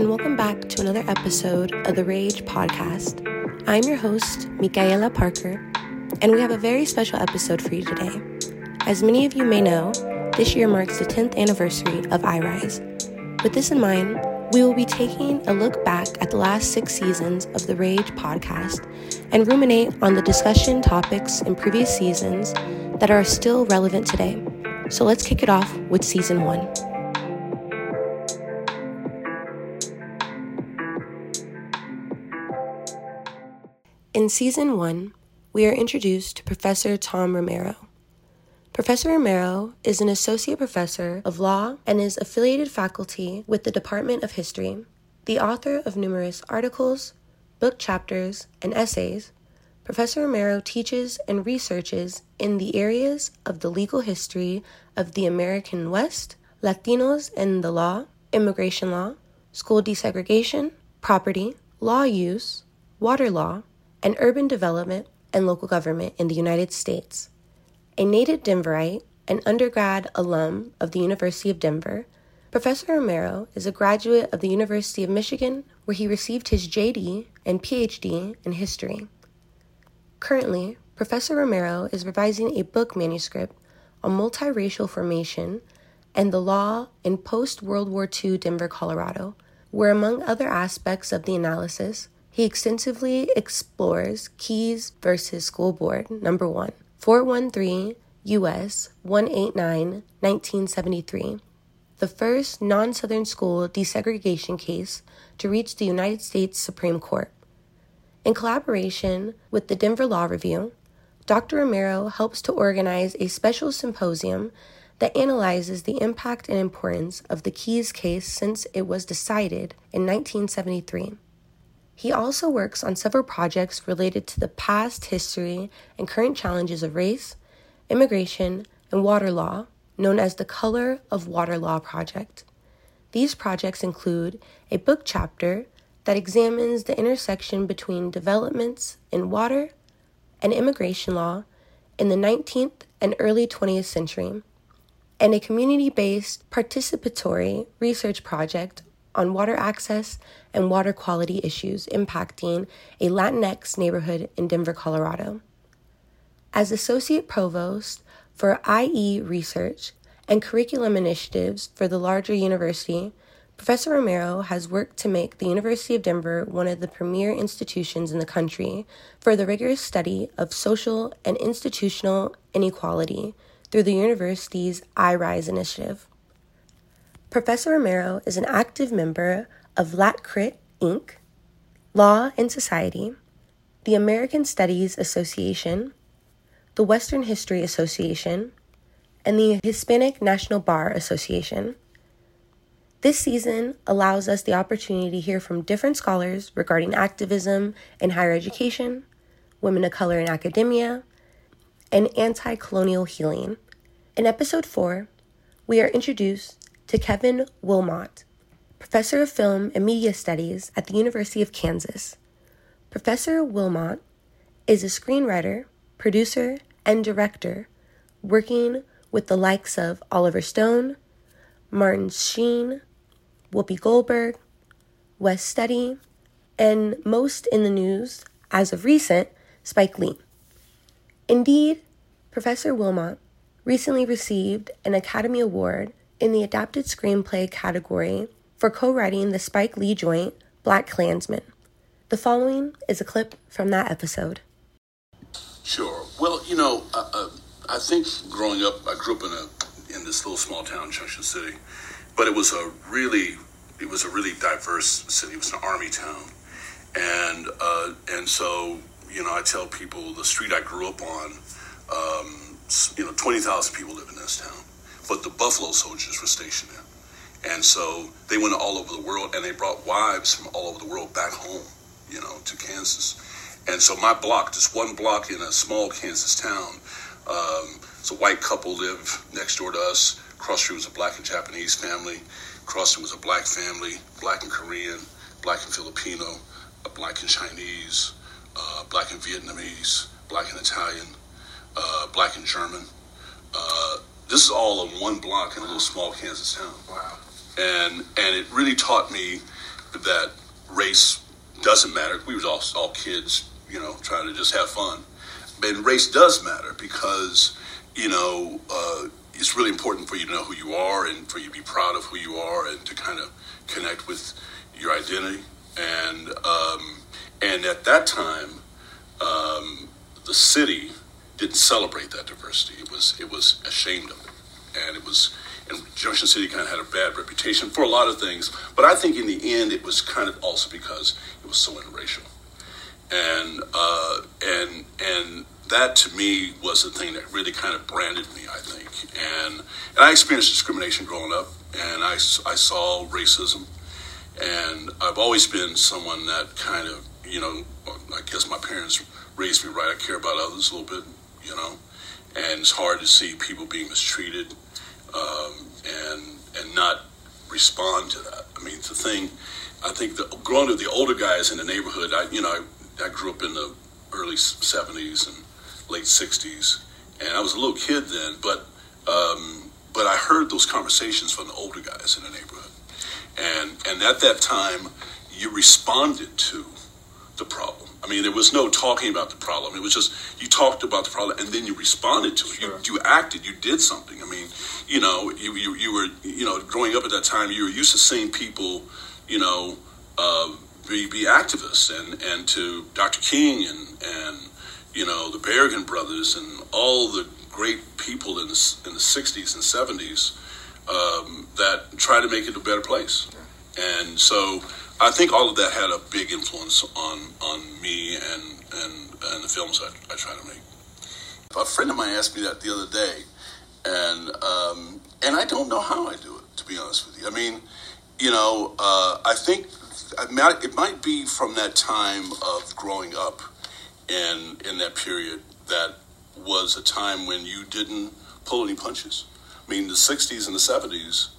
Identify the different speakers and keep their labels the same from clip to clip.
Speaker 1: And welcome back to another episode of the Rage Podcast. I'm your host, Micaela Parker, and we have a very special episode for you today. As many of you may know, this year marks the 10th anniversary of iRise. With this in mind, we will be taking a look back at the last six seasons of the Rage podcast and ruminate on the discussion topics in previous seasons that are still relevant today. So let's kick it off with season one. In season one, we are introduced to Professor Tom Romero. Professor Romero is an associate professor of law and is affiliated faculty with the Department of History, the author of numerous articles, book chapters, and essays. Professor Romero teaches and researches in the areas of the legal history of the American West, Latinos and the law, immigration law, school desegregation, property, law use, water law, and urban development and local government in the United States. A native Denverite, an undergrad alum of the University of Denver, Professor Romero is a graduate of the University of Michigan, where he received his JD and PhD in history. Currently, Professor Romero is revising a book manuscript on multiracial formation and the law in post World War II Denver, Colorado, where, among other aspects of the analysis, he extensively explores Keyes versus School Board number 1, 413 US 189 1973, the first non Southern school desegregation case to reach the United States Supreme Court. In collaboration with the Denver Law Review, Dr. Romero helps to organize a special symposium that analyzes the impact and importance of the Keyes case since it was decided in 1973. He also works on several projects related to the past history and current challenges of race, immigration, and water law, known as the Color of Water Law Project. These projects include a book chapter that examines the intersection between developments in water and immigration law in the 19th and early 20th century, and a community based participatory research project on water access and water quality issues impacting a Latinx neighborhood in Denver, Colorado. As Associate Provost for IE Research and Curriculum Initiatives for the larger university, Professor Romero has worked to make the University of Denver one of the premier institutions in the country for the rigorous study of social and institutional inequality through the university's iRise initiative. Professor Romero is an active member of LatCrit Inc., Law and Society, the American Studies Association, the Western History Association, and the Hispanic National Bar Association. This season allows us the opportunity to hear from different scholars regarding activism in higher education, women of color in academia, and anti colonial healing. In episode 4, we are introduced to Kevin Willmott, professor of film and media studies at the University of Kansas. Professor Willmott is a screenwriter, producer, and director working with the likes of Oliver Stone, Martin Sheen, Whoopi Goldberg, Wes Studi, and most in the news, as of recent, Spike Lee. Indeed, Professor Willmott recently received an Academy Award in the adapted screenplay category for co writing the Spike Lee joint BlacKkKlansman. The following is a clip from that episode.
Speaker 2: Sure. Well, you know, uh, uh, I think growing up, I grew up in a in this little small town, Junction City, but it was a really it was a really diverse city. It was an army town, and uh, and so you know, I tell people the street I grew up on, um, you know, twenty thousand people live in this town but the Buffalo soldiers were stationed there. And so they went all over the world and they brought wives from all over the world back home, you know, to Kansas. And so my block, just one block in a small Kansas town, um, it's a white couple live next door to us. Cross Street was a black and Japanese family. Cross Street was a black family, black and Korean, black and Filipino, black and Chinese, uh, black and Vietnamese, black and Italian, uh, black and German. Uh, this is all on one block in a little small Kansas town.
Speaker 3: Wow.
Speaker 2: and and it really taught me that race doesn't matter. We were all all kids, you know, trying to just have fun, and race does matter because you know uh, it's really important for you to know who you are and for you to be proud of who you are and to kind of connect with your identity and um, and at that time um, the city didn't celebrate that diversity. It was it was ashamed of it, and it was. And Junction City kind of had a bad reputation for a lot of things, but I think in the end it was kind of also because it was so interracial, and uh, and and that to me was the thing that really kind of branded me. I think, and and I experienced discrimination growing up, and I I saw racism, and I've always been someone that kind of you know I guess my parents raised me right. I care about others a little bit, you know, and it's hard to see people being mistreated um, and and not respond to that. I mean, the thing. I think the growing up, the older guys in the neighborhood. I you know I, I grew up in the early '70s and late '60s, and I was a little kid then, but. Um, but I heard those conversations from the older guys in the neighborhood, and and at that time, you responded to the problem. I mean, there was no talking about the problem. It was just you talked about the problem and then you responded to it. Sure. You, you acted. You did something. I mean, you know, you, you, you were you know growing up at that time, you were used to seeing people, you know, uh, be, be activists and and to Dr. King and and you know the Berrigan brothers and all the great people in the in the '60s and '70s um, that tried to make it a better place. And so I think all of that had a big influence on on me and and, and the films I, I try to make. A friend of mine asked me that the other day, and um, and I don't know how I do it. To be honest with you, I mean, you know, uh, I think it might be from that time of growing up in in that period that was a time when you didn't pull any punches. I mean, the '60s and the '70s,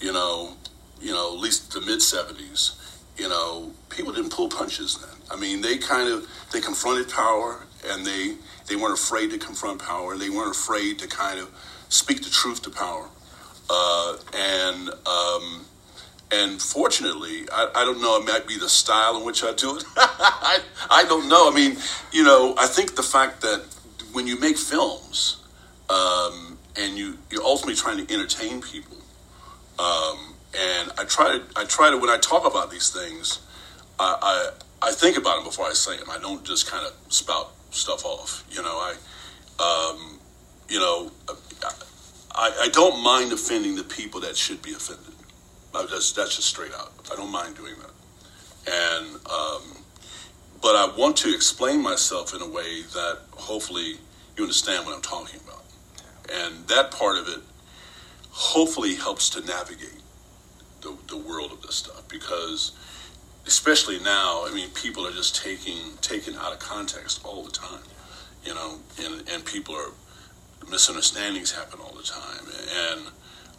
Speaker 2: you know, you know, at least the mid '70s you know, people didn't pull punches then. I mean, they kind of they confronted power, and they they weren't afraid to confront power. They weren't afraid to kind of speak the truth to power. Uh, and um, and fortunately, I, I, don't know. It might be the style in which I do it. I, I don't know. I mean, you know, I think the fact that when you make films um, and you you're ultimately trying to entertain people. Um, and I try to I try to when I talk about these things, I I, I think about them before I say them. I don't just kind of spout stuff off. You know, I um, you know I, I don't mind offending the people that should be offended. That's that's just straight out. I don't mind doing that, and um, but I want to explain myself in a way that hopefully you understand what I'm talking about, and that part of it hopefully helps to navigate the, the world of this stuff because especially now, I mean, people are just taking taken out of context all the time, you know, and, and people are misunderstandings happen all the time, and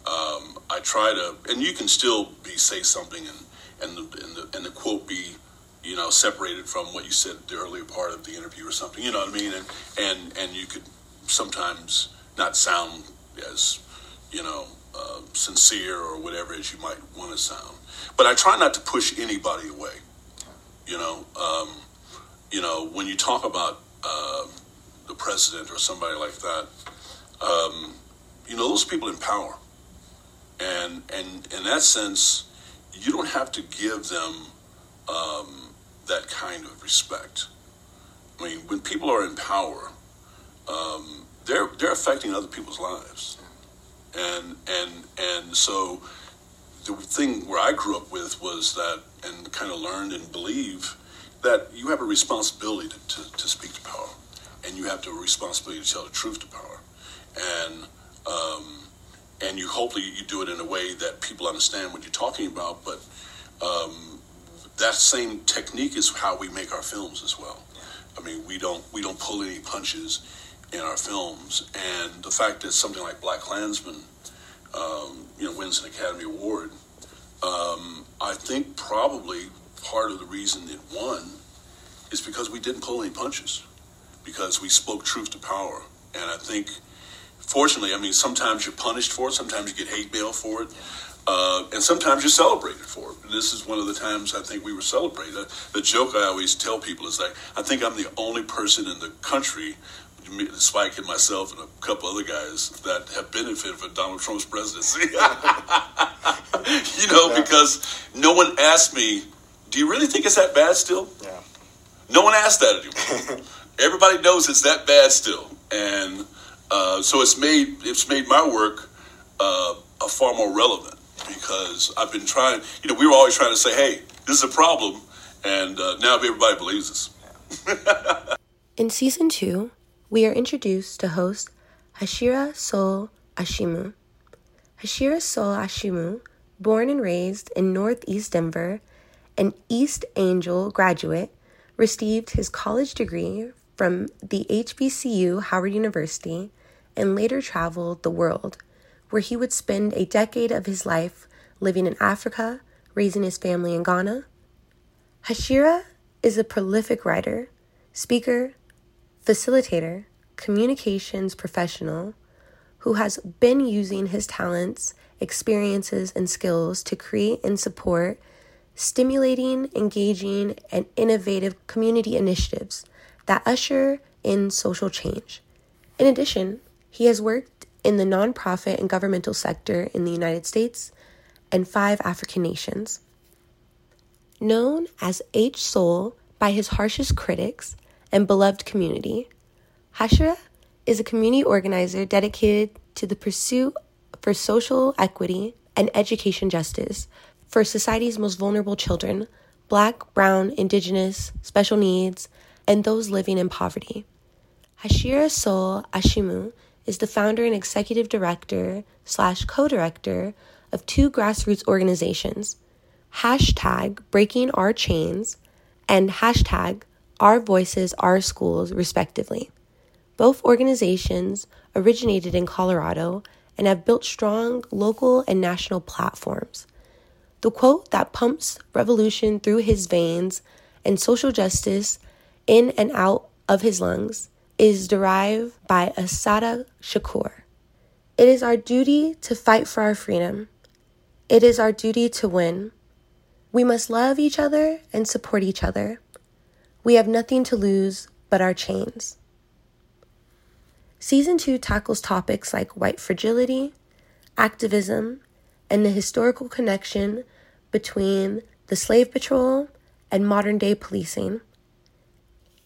Speaker 2: um, I try to, and you can still be say something and and the, and the and the quote be, you know, separated from what you said the earlier part of the interview or something, you know what I mean, and and and you could sometimes not sound as, you know, uh, sincere or whatever as you might want to sound. But I try not to push anybody away. You know, um, you know, when you talk about uh, the president or somebody like that, um, you know, those people in power, and and in that sense, you don't have to give them um, that kind of respect. I mean, when people are in power, um, they're they're affecting other people's lives and and and so the thing where I grew up with was that, and kind of learned and believe that you have a responsibility to, to, to speak to power, and you have to a responsibility to tell the truth to power, and um, and you hopefully you do it in a way that people understand what you're talking about, but um, that same technique is how we make our films as well. I mean, we don't we don't pull any punches in our films. And the fact that something like BlacKkKlansman, um, you know, wins an Academy Award, um, I think probably part of the reason it won is because we didn't pull any punches, because we spoke truth to power. And I think, fortunately, I mean, sometimes you're punished for it, sometimes you get hate mail for it. Uh, and sometimes you're celebrated for it. This is one of the times I think we were celebrated. The joke I always tell people is like, I think I'm the only person in the country, Spike and myself and a couple other guys, that have benefited from Donald Trump's presidency. you know, yeah. because no one asked me, do you really think it's that bad still?
Speaker 3: Yeah.
Speaker 2: No one asked that anymore. Everybody knows it's that bad still. And uh, so it's made it's made my work uh, far more relevant because I've been trying. You know, we were always trying to say, "Hey, this is a problem," and uh, now everybody believes us.
Speaker 1: In season two, we are introduced to host Hasira Soul Ashemu. Hasira Soul Ashemu, born and raised in Northeast Denver, an East Angel graduate, received his college degree from the HBCU Howard University and later traveled the world, where he would spend a decade of his life living in Africa, raising his family in Ghana. Hasira is a prolific writer, speaker, facilitator, communications professional who has been using his talents, experiences, and skills to create and support stimulating, engaging, and innovative community initiatives that usher in social change. In addition, he has worked in the nonprofit and governmental sector in the United States and five African nations. Known as H Soul by his harshest critics and beloved community, Hasira is a community organizer dedicated to the pursuit for social equity and education justice for society's most vulnerable children black, brown, indigenous, special needs, and those living in poverty. Hasira Soul Ashemu is the founder and executive director slash co-director of two grassroots organizations, hashtag Breaking Our Chains and hashtag Our Voices, Our Schools, respectively. Both organizations originated in Colorado and have built strong local and national platforms. The quote that pumps revolution through his veins and social justice in and out of his lungs is derived by Assata Shakur. It is our duty to fight for our freedom. It is our duty to win. We must love each other and support each other. We have nothing to lose but our chains. Season 2 tackles topics like white fragility, activism, and the historical connection between the slave patrol and modern day policing.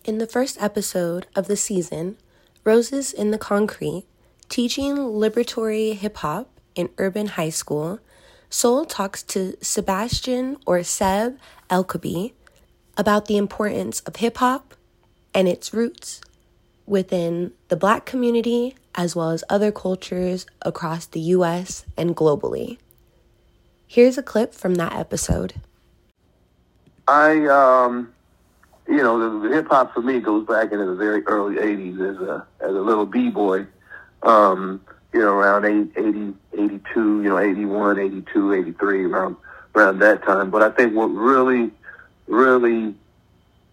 Speaker 1: In the first episode of the season, Roses in the Concrete, teaching liberatory hip hop in urban high school, Soul talks to Sebastian or Seb Elkabi about the importance of hip hop and its roots within the black community as well as other cultures across the US and globally. Here's a clip from that episode.
Speaker 4: I, um, you know, hip hop for me goes back into the very early '80s as a as a little b boy. Um, you know, around 80, 82, you know, 81, 82, 83, around around that time. But I think what really, really,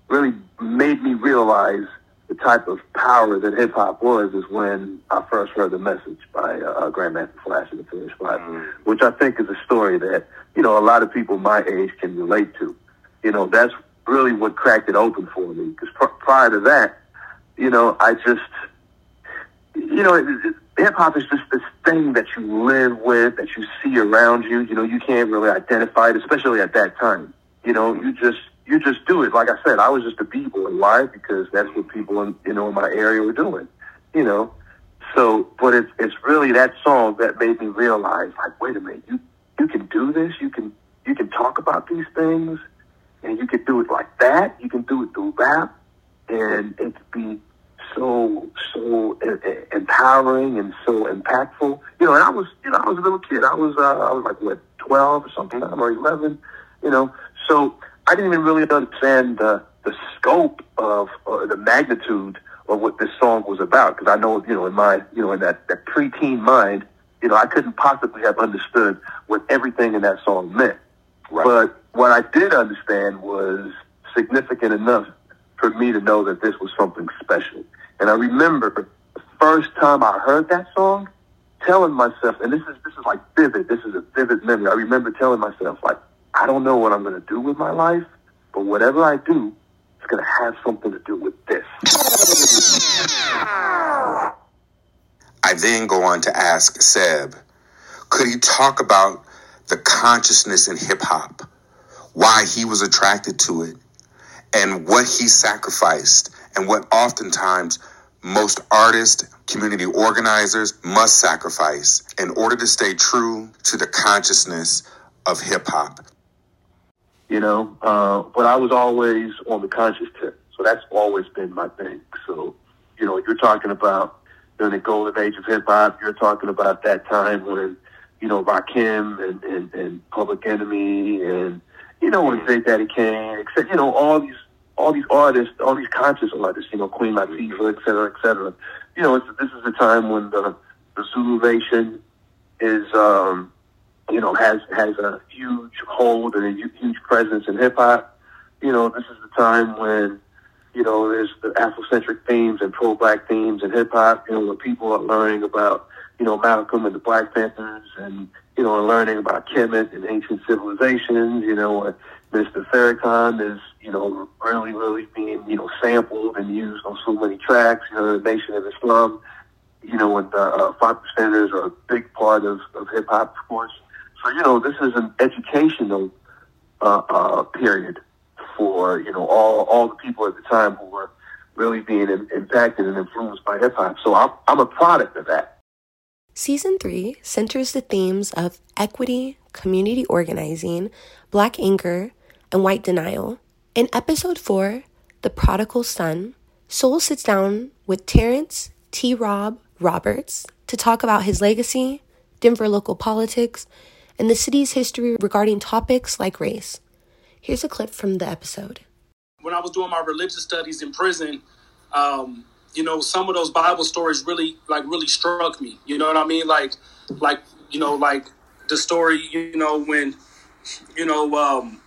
Speaker 4: really made me realize the type of power that hip hop was is when I first heard the message by uh, Grandmaster Flash and the Furious Five, mm. which I think is a story that you know a lot of people my age can relate to. You know, that's really what cracked it open for me. Because pr- prior to that, you know, I just, you know, hip hop is just this thing that you live with, that you see around you. You know, you can't really identify it, especially at that time. You know, you just you just do it. Like I said, I was just a b-boy. Why? Because that's what people in you know in my area were doing. You know, so but it's it's really that song that made me realize, like, wait a minute, you you can do this. You can you can talk about these things, and you can do it like that. You can do it through rap, and it could be so so empowering and so impactful. You know, and I was you know I was a little kid. I was uh, I was like what twelve or something or eleven. You know, so I didn't even really understand the the scope of uh, the magnitude of what this song was about because I know you know in my you know in that that preteen mind you know I couldn't possibly have understood what everything in that song meant. Right. But what I did understand was significant enough for me to know that this was something special. And I remember the first time I heard that song, telling myself, and this is this is like vivid. This is a vivid memory. I remember telling myself, like, I don't know what I'm going to do with my life, but whatever I do, it's going to have something to do with this.
Speaker 3: I then go on to ask Seb, could he talk about the consciousness in hip hop, why he was attracted to it, and what he sacrificed, and what oftentimes most artists, community organizers must sacrifice in order to stay true to the consciousness of hip hop.
Speaker 4: You know, uh, but I was always on the conscious tip, so that's always been my thing. So, you know, you're talking about during the golden age of hip hop. You're talking about that time when, you know, Rakim and, and, and Public Enemy and, you know, when Big Daddy Kane, except, you know, all these all these artists, all these conscious artists, you know, Queen Latifah, et cetera, et cetera. You know, it's, this is the time when the, the Zulu Nation is, um, you know, has has a huge hold and a huge presence in hip hop. You know, this is the time when, you know, there's the Afrocentric themes and pro-black themes in hip hop. You know, when people are learning about, you know, Malcolm and the Black Panthers, and you know, and learning about Kemet and ancient civilizations. You know, Mr. Farrakhan is, you know, really, really being, you know, sampled and used on so many tracks. You know, the Nation of Islam, you know, and the uh, five percenters are a big part of, of hip hop, of course. So, you know, this is an educational uh, uh, period for, you know, all, all the people at the time who were really being in, impacted and influenced by hip hop. So I'm, I'm a product of that.
Speaker 1: Season 3 centers the themes of equity, community organizing, black anger, and white denial. In episode 4, The Prodigal Son, Soul sits down with Terrence T. Rob Roberts to talk about his legacy, Denver local politics, and the city's history regarding topics like race. Here's a clip from the episode.
Speaker 5: When I was doing my religious studies in prison, um, you know, some of those Bible stories really, like, really struck me. You know what I mean? Like, like, you know, like the story, you know, when, you know, um,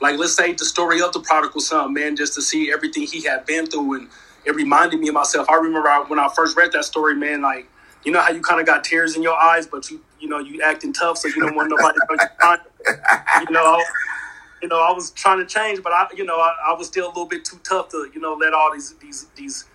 Speaker 5: like let's say the story of the prodigal son, man, just to see everything he had been through, and it reminded me of myself. I remember when I first read that story, man, like you know how you kind of got tears in your eyes, but you you know you acting tough, so you don't want nobody to you know. You know, I was trying to change, but I, you know, I, I was still a little bit too tough to, you know, let all these these these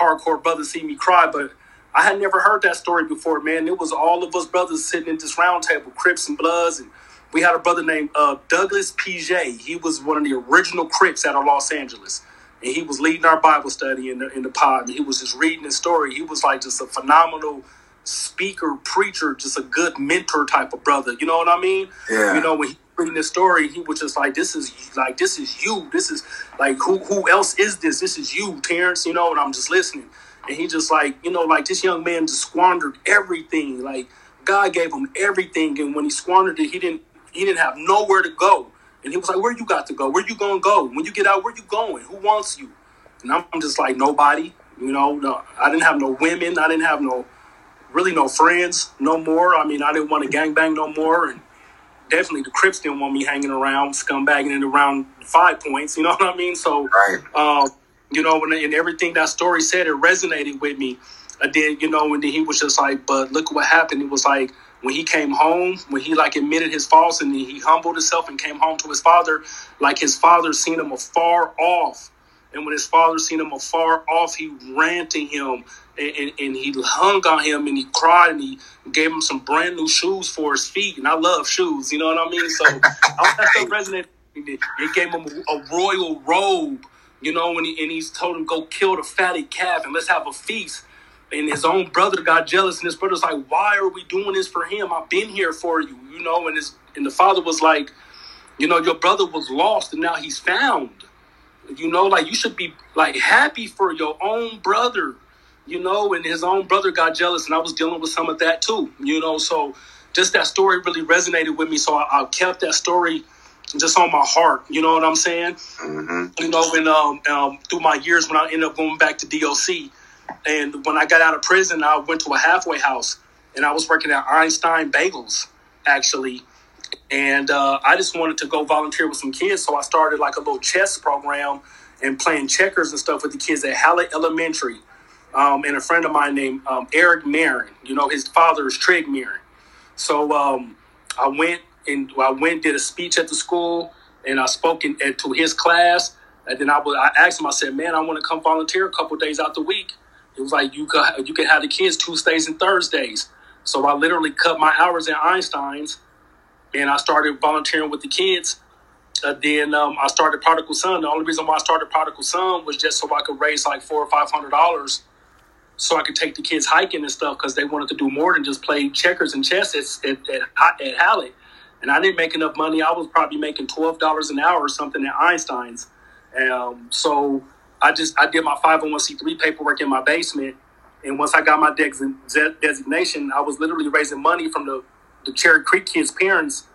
Speaker 5: hardcore brothers see me cry. But I had never heard that story before, man. It was all of us brothers sitting at this round table, Crips and Bloods, and we had a brother named uh, Douglas PJ. He was one of the original Crips out of Los Angeles. And he was leading our Bible study in the, in the pod. And he was just reading his story. He was like just a phenomenal speaker, preacher, just a good mentor type of brother. You know what I mean?
Speaker 3: Yeah.
Speaker 5: You know, when he reading this story, he was just like, This is like this is you. This is like who who else is this? This is you, Terrence, you know, and I'm just listening. And he just like, you know, like this young man just squandered everything. Like God gave him everything, and when he squandered it, he didn't he didn't have nowhere to go. And he was like, Where you got to go? Where you gonna go? When you get out, where you going? Who wants you? And I'm just like, Nobody. You know, no, I didn't have no women. I didn't have no, really no friends no more. I mean, I didn't want to gangbang no more. And definitely the Crips didn't want me hanging around, scumbagging it around five points. You know what I mean? So,
Speaker 3: right.
Speaker 5: uh, you know, and, and everything that story said, it resonated with me. I did, you know, and then he was just like, but look what happened. It was like, when he came home, when he like admitted his faults and he humbled himself and came home to his father, like his father seen him afar off. And when his father seen him afar off, he ran to him and, and, and, he hung on him and he cried and he gave him some brand new shoes for his feet. And I love shoes, you know what I mean? So I that stuff resonated. He gave him a, a royal robe, you know, and, he, and he's told him, go kill the fatty calf and let's have a feast and his own brother got jealous, and his brother's like, "Why are we doing this for him? I've been here for you, you know." And his and the father was like, "You know, your brother was lost, and now he's found. You know, like you should be like happy for your own brother, you know." And his own brother got jealous, and I was dealing with some of that too, you know. So just that story really resonated with me, so I, I kept that story just on my heart. You know what I'm saying?
Speaker 3: Mm-hmm.
Speaker 5: You know, and um, um, through my years when I ended up going back to DOC and when I got out of prison, I went to a halfway house and I was working at Einstein Bagels, actually. And uh, I just wanted to go volunteer with some kids. So I started like a little chess program and playing checkers and stuff with the kids at Hallett Elementary. um, and a friend of mine named um, Eric Marin. You know, his father is Trig Marin. So um, I went and I went did a speech at the school, and I spoke in, to his class. And then I, I asked him. I said, "Man, I want to come volunteer a couple days out the week." It was like you could you could have the kids Tuesdays and Thursdays. So I literally cut my hours at Einstein's, and I started volunteering with the kids. Uh, then um, I started Prodigal Son. The only reason why I started Prodigal Son was just so I could raise like four or five hundred dollars, so I could take the kids hiking and stuff because they wanted to do more than just play checkers and chess at at, at, at. And I didn't make enough money. I was probably making twelve dollars an hour or something at Einstein's. Um, so I just I did my 501c3 paperwork in my basement, and once I got my de- designation, I was literally raising money from the the Cherry Creek kids' parents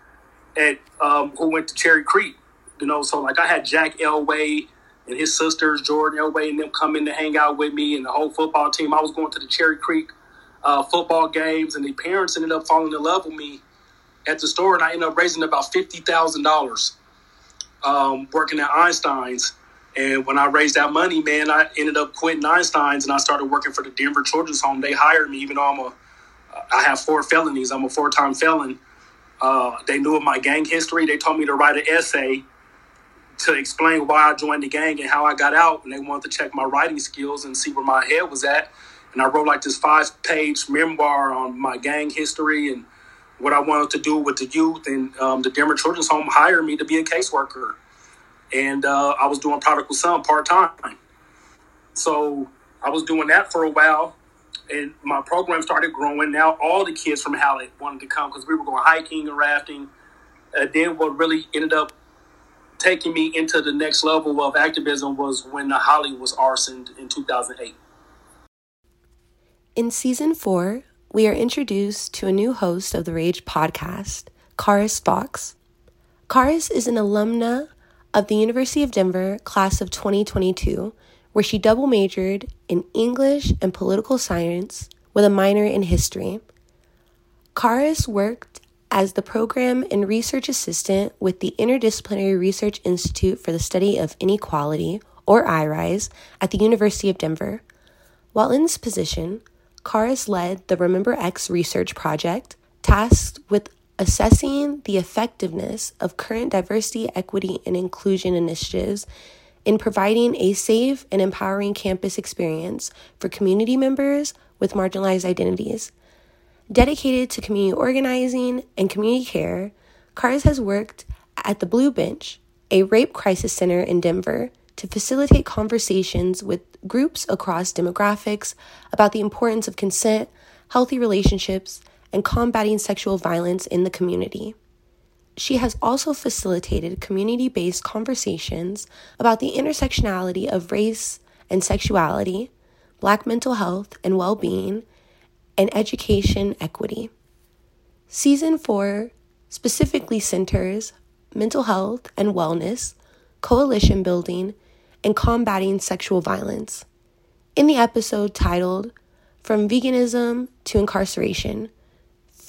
Speaker 5: at um, who went to Cherry Creek. You know, so like I had Jack Elway and his sisters, Jordan Elway, and them come in to hang out with me and the whole football team. I was going to the Cherry Creek uh, football games, and the parents ended up falling in love with me at the store, and I ended up raising about fifty thousand um, dollars working at Einstein's. And when I raised that money, man, I ended up quitting Einstein's and I started working for the Denver Children's Home. They hired me, even though I'm a, I have four felonies. I'm a four-time felon. Uh, they knew of my gang history. They told me to write an essay to explain why I joined the gang and how I got out. And they wanted to check my writing skills and see where my head was at. And I wrote like this five-page memoir on my gang history and what I wanted to do with the youth. And um, the Denver Children's Home hired me to be a caseworker. And uh, I was doing Prodigal Son part time. So I was doing that for a while and my program started growing. Now all the kids from Hallett wanted to come because we were going hiking and rafting. Uh, then what really ended up taking me into the next level of activism was when the Holly was arsoned in 2008.
Speaker 1: In season four, we are introduced to a new host of the Rage podcast, Karis Fox. Karis is an alumna of the University of Denver class of 2022 where she double majored in English and political science with a minor in history. Karis worked as the program and research assistant with the Interdisciplinary Research Institute for the Study of Inequality, or IRISE, at the University of Denver. While in this position, Karis led the Remember X research project, tasked with assessing the effectiveness of current diversity, equity, and inclusion initiatives in providing a safe and empowering campus experience for community members with marginalized identities. Dedicated to community organizing and community care, Karis has worked at the Blue Bench, a rape crisis center in Denver, to facilitate conversations with groups across demographics about the importance of consent, healthy relationships, and combating sexual violence in the community. She has also facilitated community based conversations about the intersectionality of race and sexuality, Black mental health and well being, and education equity. Season 4 specifically centers mental health and wellness, coalition building, and combating sexual violence. In the episode titled From Veganism to Incarceration,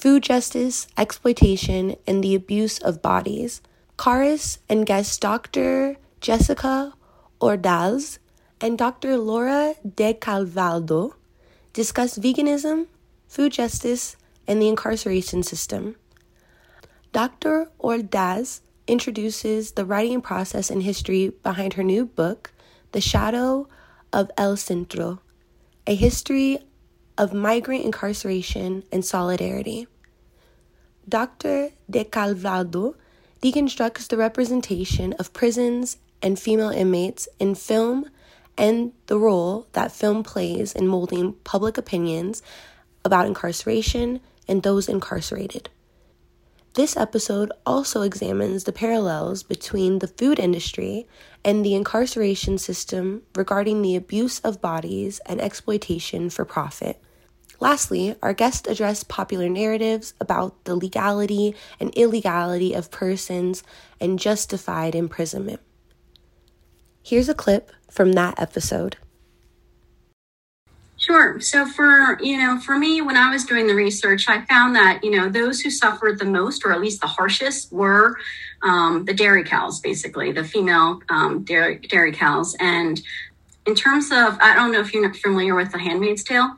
Speaker 1: food justice, exploitation, and the abuse of bodies. Karis and guest Dr. Jessica Ordaz and Dr. Laura De Calvaldo discuss veganism, food justice, and the incarceration system. Dr. Ordaz introduces the writing process and history behind her new book, The Shadow of El Centro, a history of migrant incarceration and solidarity. Dr. De Calvado deconstructs the representation of prisons and female inmates in film and the role that film plays in molding public opinions about incarceration and those incarcerated. This episode also examines the parallels between the food industry and the incarceration system regarding the abuse of bodies and exploitation for profit. Lastly, our guest addressed popular narratives about the legality and illegality of persons and justified imprisonment. Here's a clip from that episode.
Speaker 6: Sure. So for, you know, for me, when I was doing the research, I found that, you know, those who suffered the most, or at least the harshest, were um, the dairy cows, basically, the female um, dairy, dairy cows. And in terms of, I don't know if you're familiar with The Handmaid's Tale,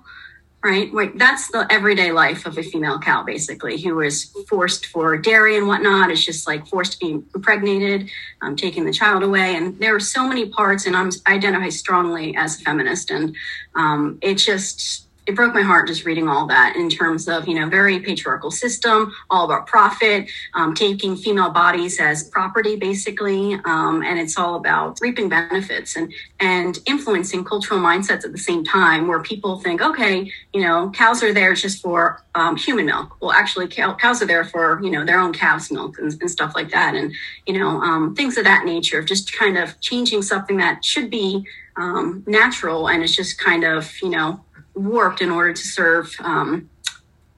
Speaker 6: right? Like that's the everyday life of a female cow, basically, who is forced for dairy and whatnot. It's just like forced to be impregnated, um, taking the child away. And there are so many parts, and I'm I identify strongly as a feminist. And um, it just, it broke my heart just reading all that in terms of you know very patriarchal system all about profit um, taking female bodies as property basically um, and it's all about reaping benefits and and influencing cultural mindsets at the same time where people think okay you know cows are there just for um, human milk. Well actually cow, cows are there for you know their own cow's milk and, and stuff like that. And you know um, things of that nature of just kind of changing something that should be um, natural and it's just kind of you know warped in order to serve um,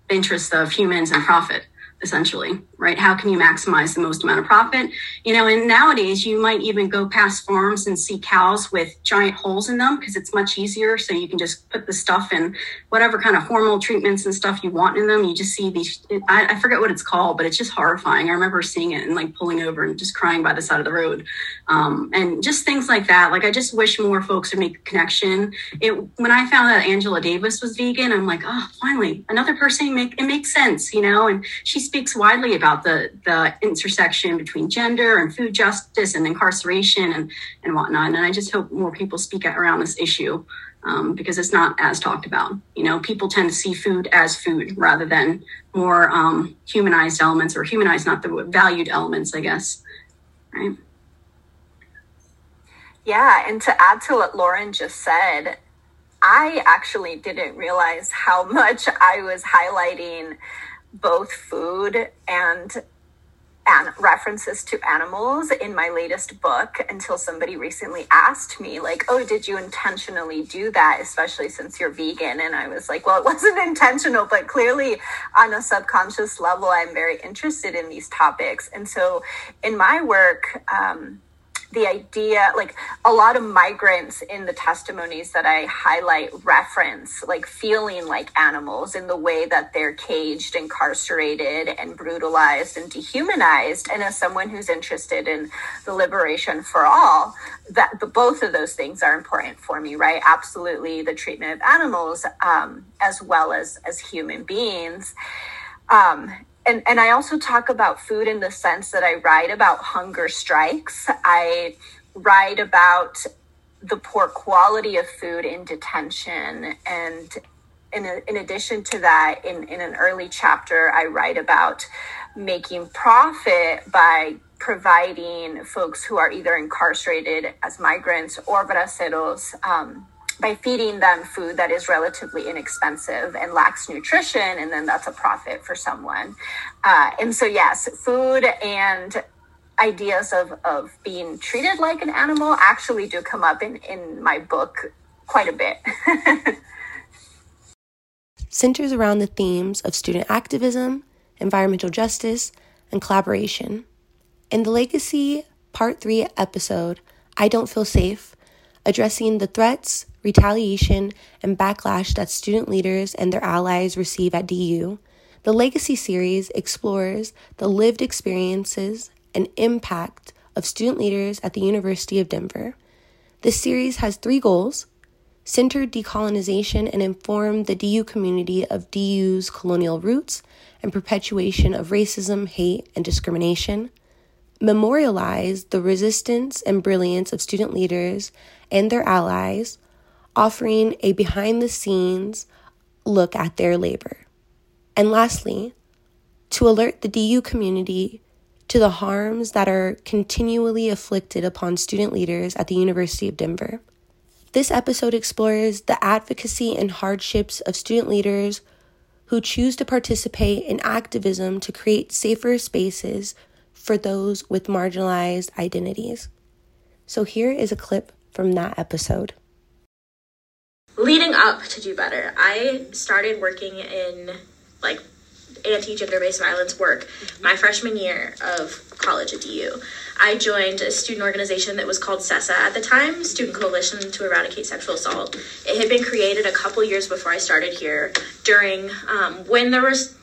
Speaker 6: interests of humans and profit essentially right? How can you maximize the most amount of profit? You know and nowadays you might even go past farms and see cows with giant holes in them because it's much easier. So you can just put the stuff in whatever kind of hormonal treatments and stuff you want in them. You just see these I, I forget what it's called but it's just horrifying. I remember seeing it and like pulling over and just crying by the side of the road. Um, and just things like that. Like i just wish more folks would make a connection. It when i found that angela davis was vegan i'm like oh finally another person make it makes sense you know? And she speaks widely about the the intersection between gender and food justice and incarceration and and whatnot. And I just hope more people speak around this issue um, because it's not as talked about. You know, people tend to see food as food rather than more um, humanized elements or humanized, not the valued elements, I guess. Right.
Speaker 7: Yeah, and to add to what Lauren just said, I actually didn't realize how much I was highlighting both food and and references to animals in my latest book until somebody recently asked me like oh did you intentionally do that especially since you're vegan? And i was like well it wasn't intentional but clearly on a subconscious level i'm very interested in these topics. And so in my work um, the idea like a lot of migrants in the testimonies that i highlight reference like feeling like animals in the way that they're caged incarcerated and brutalized and dehumanized. And as someone who's interested in the liberation for all that the, both of those things are important for me right? Absolutely the treatment of animals um, as well as as human beings. Um, and and I also talk about food in the sense that I write about hunger strikes. I write about the poor quality of food in detention and in, a, in addition to that in, in an early chapter i write about making profit by providing folks who are either incarcerated as migrants or braceros um, by feeding them food that is relatively inexpensive and lacks nutrition, and then that's a profit for someone. Uh, and so, yes, food and ideas of, of being treated like an animal actually do come up in, in my book quite a bit.
Speaker 1: Centers around the themes of student activism, environmental justice, and collaboration. In the Legacy Part 3 episode, I Don't Feel Safe, addressing the threats, retaliation, and backlash that student leaders and their allies receive at DU, the Legacy series explores the lived experiences and impact of student leaders at the University of Denver. This series has three goals center decolonization and inform the DU community of DU's colonial roots and perpetuation of racism, hate, and discrimination, memorialize the resistance and brilliance of student leaders and their allies offering a behind the scenes look at their labor. And lastly, to alert the DU community to the harms that are continually afflicted upon student leaders at the University of Denver. This episode explores the advocacy and hardships of student leaders who choose to participate in activism to create safer spaces for those with marginalized identities. So, here is a clip from that episode.
Speaker 8: Leading up to do better i started working in like anti-gender based violence work my freshman year of college at du i joined a student organization that was called sesa at the time student coalition to eradicate sexual assault. It had been created a couple years before i started here during um, when there was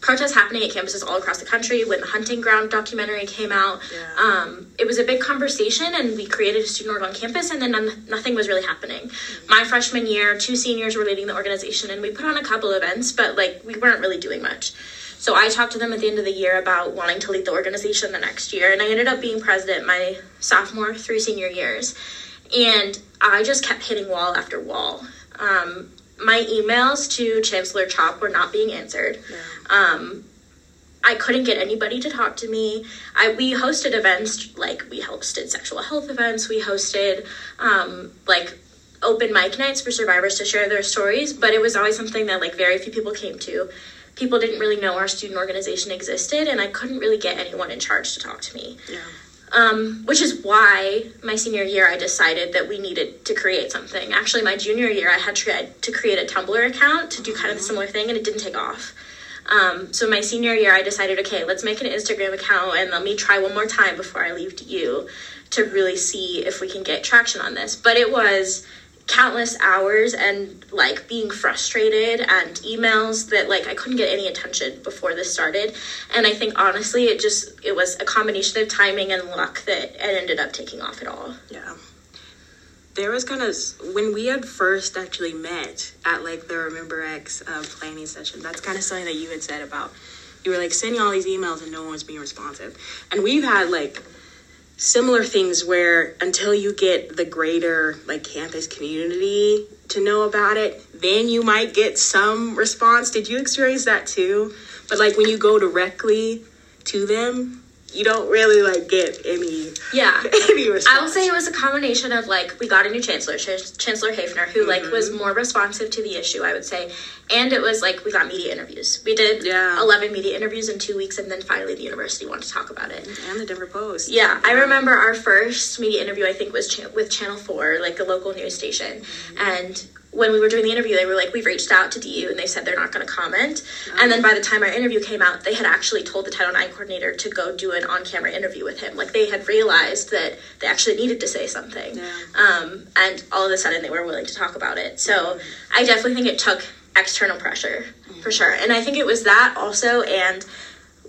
Speaker 8: protests happening at campuses all across the country. When the hunting ground documentary came out yeah. um, it was a big conversation and we created a student org on campus and then none, nothing was really happening. Mm-hmm. my freshman year two seniors were leading the organization and we put on a couple events but like we weren't really doing much. So i talked to them at the end of the year about wanting to lead the organization the next year and i ended up being president my sophomore through senior years. And i just kept hitting wall after wall. Um, my emails to Chancellor Chopp were not being answered. Yeah. Um, I couldn't get anybody to talk to me. I we hosted events like we hosted sexual health events. We hosted um, like open mic nights for survivors to share their stories, but it was always something that like very few people came to. People didn't really know our student organization existed, and I couldn't really get anyone in charge to talk to me. Yeah. Um, which is why my senior year I decided that we needed to create something. Actually, my junior year I had tried to create a Tumblr account to do kind of a similar thing, and it didn't take off. Um, so my senior year, I decided, okay, let's make an Instagram account and let me try one more time before I leave to you to really see if we can get traction on this. But it was countless hours and like being frustrated and emails that like I couldn't get any attention before this started. And I think honestly, it just it was a combination of timing and luck that it ended up taking off at all.
Speaker 9: Yeah there was kind of when we had first actually met at like the Remember X uh, planning session. That's kind of something that you had said about you were like sending all these emails and no one was being responsive. And we've had like similar things where until you get the greater like campus community to know about it, then you might get some response. Did you experience that too? But like when you go directly to them, you don't really like get any
Speaker 8: yeah any response. I will say it was a combination of like we got a new chancellor, Ch- Chancellor Haefner, who mm-hmm. like was more responsive to the issue. I would say, and it was like we got media interviews. We did yeah. eleven media interviews in two weeks, and then finally the university wanted to talk about it.
Speaker 9: And the Denver Post.
Speaker 8: Yeah, I remember our first media interview. I think was cha- with Channel Four, like a local news station, mm-hmm. and when we were doing the interview, they were like, we've reached out to DU and they said they're not going to comment. Oh. And then by the time our interview came out, they had actually told the Title IX coordinator to go do an on camera interview with him. Like they had realized that they actually needed to say something. Yeah. Um, and all of a sudden they were willing to talk about it. So mm-hmm. I definitely think it took external pressure mm-hmm. for sure. And I think it was that also. And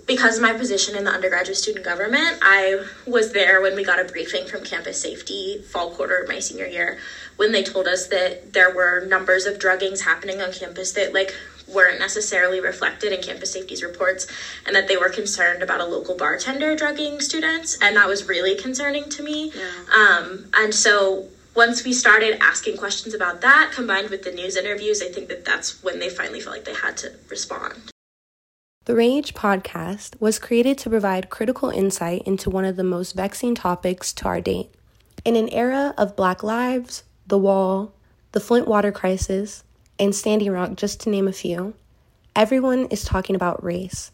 Speaker 8: because of my position in the undergraduate student government, I was there when we got a briefing from campus safety fall quarter of my senior year when they told us that there were numbers of druggings happening on campus that like weren't necessarily reflected in campus safety's reports and that they were concerned about a local bartender drugging students and that was really concerning to me yeah. um, and so once we started asking questions about that combined with the news interviews i think that that's when they finally felt like they had to respond
Speaker 1: the Rage podcast was created to provide critical insight into one of the most vexing topics to our date. In an era of Black Lives, the Wall, the Flint water crisis, and Standing Rock, just to name a few, everyone is talking about race.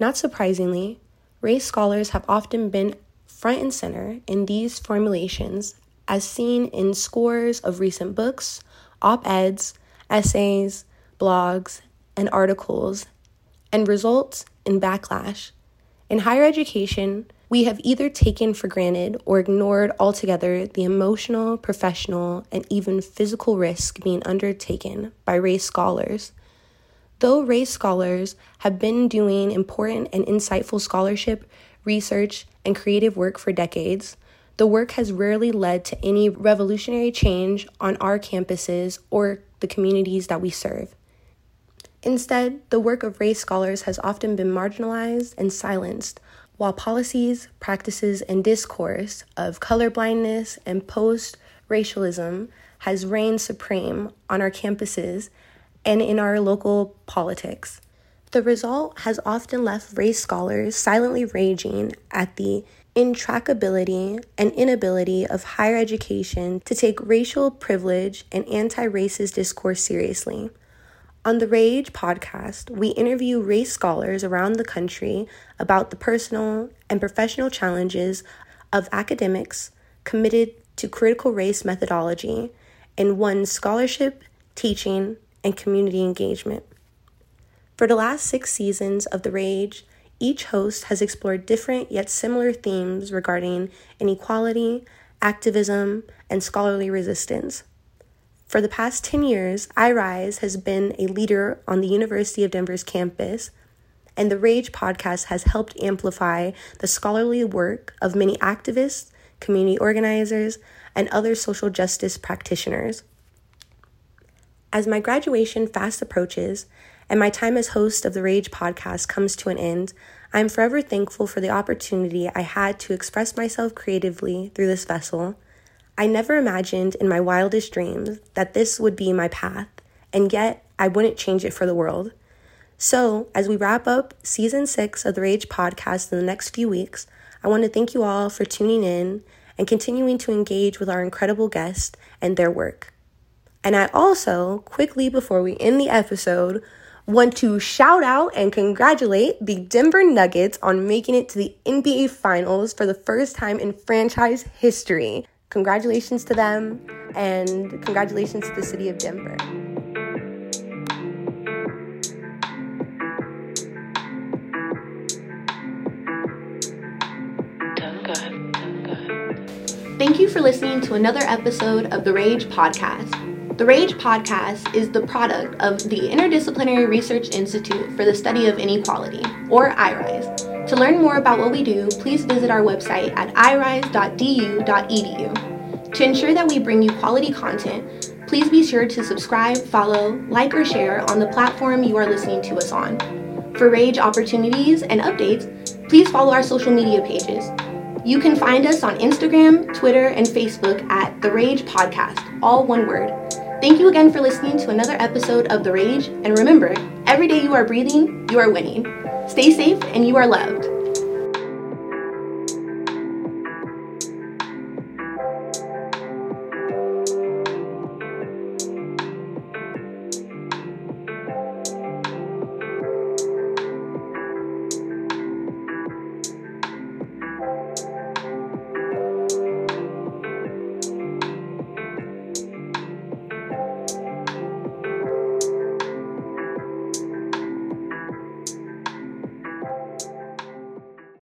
Speaker 1: Not surprisingly, race scholars have often been front and center in these formulations, as seen in scores of recent books, op eds, essays, blogs, and articles, and results in backlash. In higher education, we have either taken for granted or ignored altogether the emotional, professional, and even physical risk being undertaken by race scholars. Though race scholars have been doing important and insightful scholarship, research, and creative work for decades, the work has rarely led to any revolutionary change on our campuses or the communities that we serve. Instead, the work of race scholars has often been marginalized and silenced while policies, practices, and discourse of colorblindness and post racialism has reigned supreme on our campuses and in our local politics. The result has often left race scholars silently raging at the intractability and inability of higher education to take racial privilege and anti racist discourse seriously. On the Rage podcast, we interview race scholars around the country about the personal and professional challenges of academics committed to critical race methodology in one's scholarship, teaching, and community engagement. For the last six seasons of The Rage, each host has explored different yet similar themes regarding inequality, activism, and scholarly resistance. For the past 10 years, iRise has been a leader on the University of Denver's campus and the Rage podcast has helped amplify the scholarly work of many activists, community organizers, and other social justice practitioners. As my graduation fast approaches and my time as host of the Rage podcast comes to an end, I am forever thankful for the opportunity I had to express myself creatively through this vessel. I never imagined in my wildest dreams that this would be my path, and yet I wouldn't change it for the world. So, as we wrap up season six of the Rage podcast in the next few weeks, I want to thank you all for tuning in and continuing to engage with our incredible guests and their work. And I also, quickly before we end the episode, want to shout out and congratulate the Denver Nuggets on making it to the NBA Finals for the first time in franchise history. Congratulations to them and congratulations to the city of Denver. Thank you for listening to another episode of the Rage Podcast. The Rage Podcast is the product of the Interdisciplinary Research Institute for the Study of Inequality, or IRISE. To learn more about what we do, please visit our website at irise.du.edu. To ensure that we bring you quality content, please be sure to subscribe, follow, like, or share on the platform you are listening to us on. For Rage opportunities and updates, please follow our social media pages. You can find us on Instagram, Twitter, and Facebook at The Rage Podcast, all one word. Thank you again for listening to another episode of The Rage, and remember, every day you are breathing, you are winning. Stay safe and you are loved.